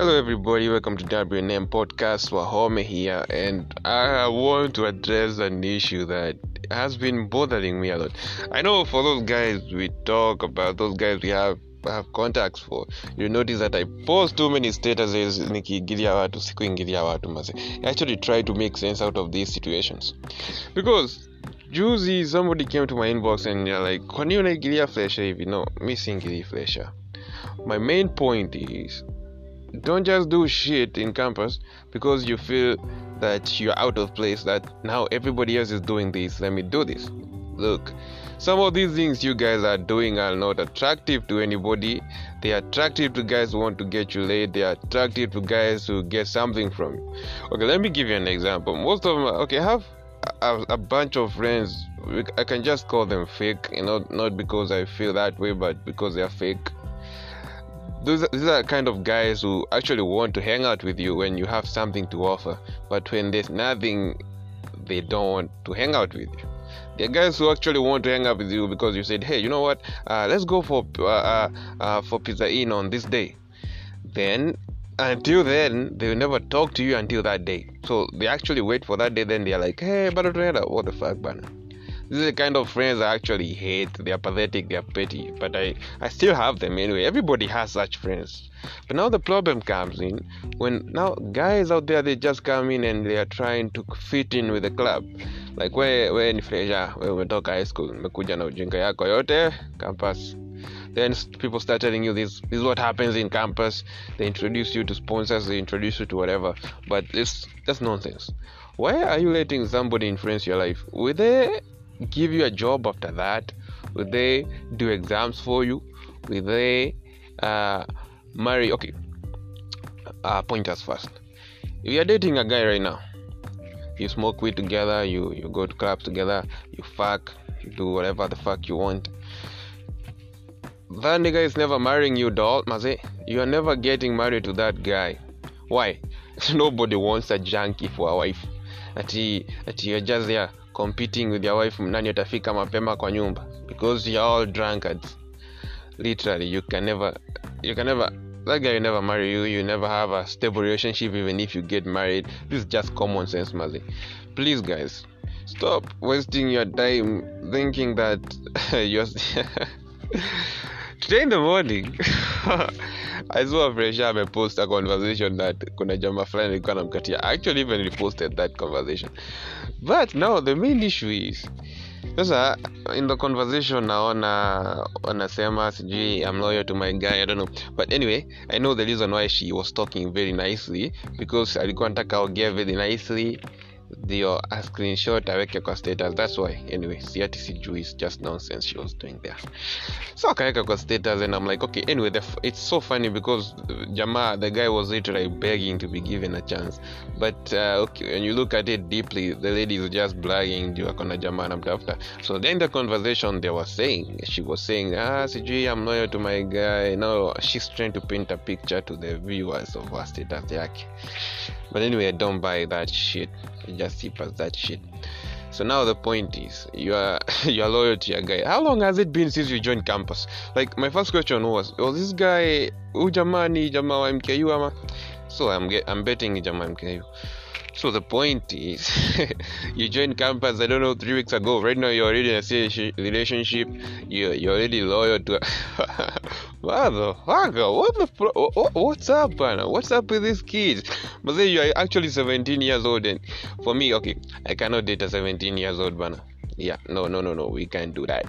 Hello, everybody. Welcome to WNM Podcast. Wahome here, and I want to address an issue that has been bothering me a lot. I know for those guys we talk about, those guys we have have contacts for, you notice that I post too many statuses nikiingilia watu, sikuingilia watu mase. I actually try to make sense out of these situations because juzi somebody came to my inbox and they're like, kwa nini unaigilia fresha hivi? No, mi siingilii fresha. My main point is don't just do shit in campus because you feel that you're out of place that now everybody else is doing this. Let me do this. Look some of these things you guys are doing are not attractive to anybody. They are attractive to guys who want to get you laid. They are attractive to guys who get something from you. Okay let me give you an example. Most of them okay I have a, a bunch of friends. I can just call them fake you know not because i feel that way but because they are fake those these are kind of guys who actually want to hang out with you when you have something to offer but when there's nothing they don't want to hang out with you. There are guys who actually want to hang out with you because you said hey you know what? Uh, let's go for uh, uh, uh for pizza in on this day. Then until then they will never talk to you until that day. So they actually wait for that day then they're like hey but what the fuck man this is the kind of friends I actually hate. They are pathetic, they are petty, but I, I still have them anyway. Everybody has such friends. But now the problem comes in when now guys out there they just come in and they are trying to fit in with the club. Like where where ni fresha, where umetoka high school, umekuja na ujinga yako campus. Then people start telling you this this is what happens in campus. They introduce you to sponsors, they introduce you to whatever. But this that's nonsense. Why are you letting somebody influence your life? Will they give you a job after that? Will they do exams for you? Will they uh, marry? Okay, uh, pointers first. If you're dating a guy right now, you smoke weed together, you you go to clubs together, you fuck, you do whatever the fuck you want. That nigga is never marrying you, doll, maze. You are never getting married to that guy. Why? Nobody wants a junkie for a wife. Ati, ati you're just there competing with your wife nani atafika mapema kwa nyumba? Because you're all drunkards. Literally you can never you can never that guy will never marry you you never have a stable relationship even if you get married. This is just common sense mazi. Please guys stop wasting your time thinking that you're today in the morning I saw fresha amepost a conversation that kuna jamaa fulani alikuwa anamkatia. Actually even reposted that conversation. But now the main issue is sasa in the conversation naona wanasema sijui I'm loyal to my guy I don't know. But anyway I know the reason why she was talking very nicely because alikuwa nataka aongea very nicely a screenshot aweke kwa status. That's why anyway si ati sijui it's just nonsense she was doing there so akaweka kwa status and i'm like okay anyway the, it's so funny because jamaa the guy was literally begging to be given a chance. But uh, okay when you look at it deeply the lady is just blagging juu akona jamaa anamtafuta so then the conversation they were saying she was saying ah sijui i'm loyal to my guy. No she's trying to paint a picture to the viewers of her status yake. But anyway I don't buy that shit. I just see past that shit. So now the point is you are you are loyal to your guy. How long has it been since you joined campus? Like my first question was was this guy who jamani jamaa wa mku ama so i'm get, i'm betting jamaa mku so the point is you joined campus i don't know three weeks ago. Right now you're already in a relationship. You're, you're already loyal to motherfucker what the pro- what, what's up man what's up with these kids? But then you are actually 17 years old and for me okay i cannot date a 17 years old man yeah no no no no we can't do that.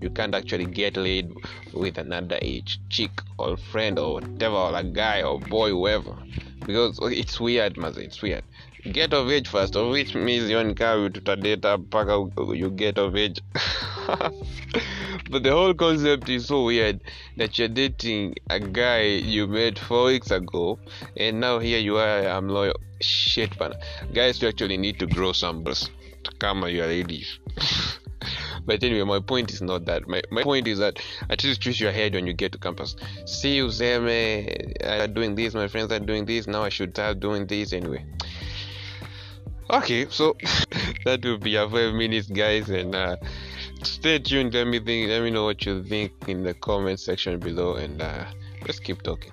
You can't actually get laid with another age chick or friend or whatever or a guy or boy whoever because it's weird maze it's weird. Get of age first of which means ionkaa tutadata mpaka you get of age. But the whole concept is so weird that you're dating a guy you met four weeks ago and now here you are i'm loyal. Shit man. Guys you actually need to grow some to come on your ladies but anyway my point is not that. My, my point is that at least choose your head when you get to campus. See useme are doing this my friends are doing this now i should start doing this anyway. Okay so that will be our five minutes guys and uh stay tuned. Let me think let me know what you think in the comment section below and uh let's keep talking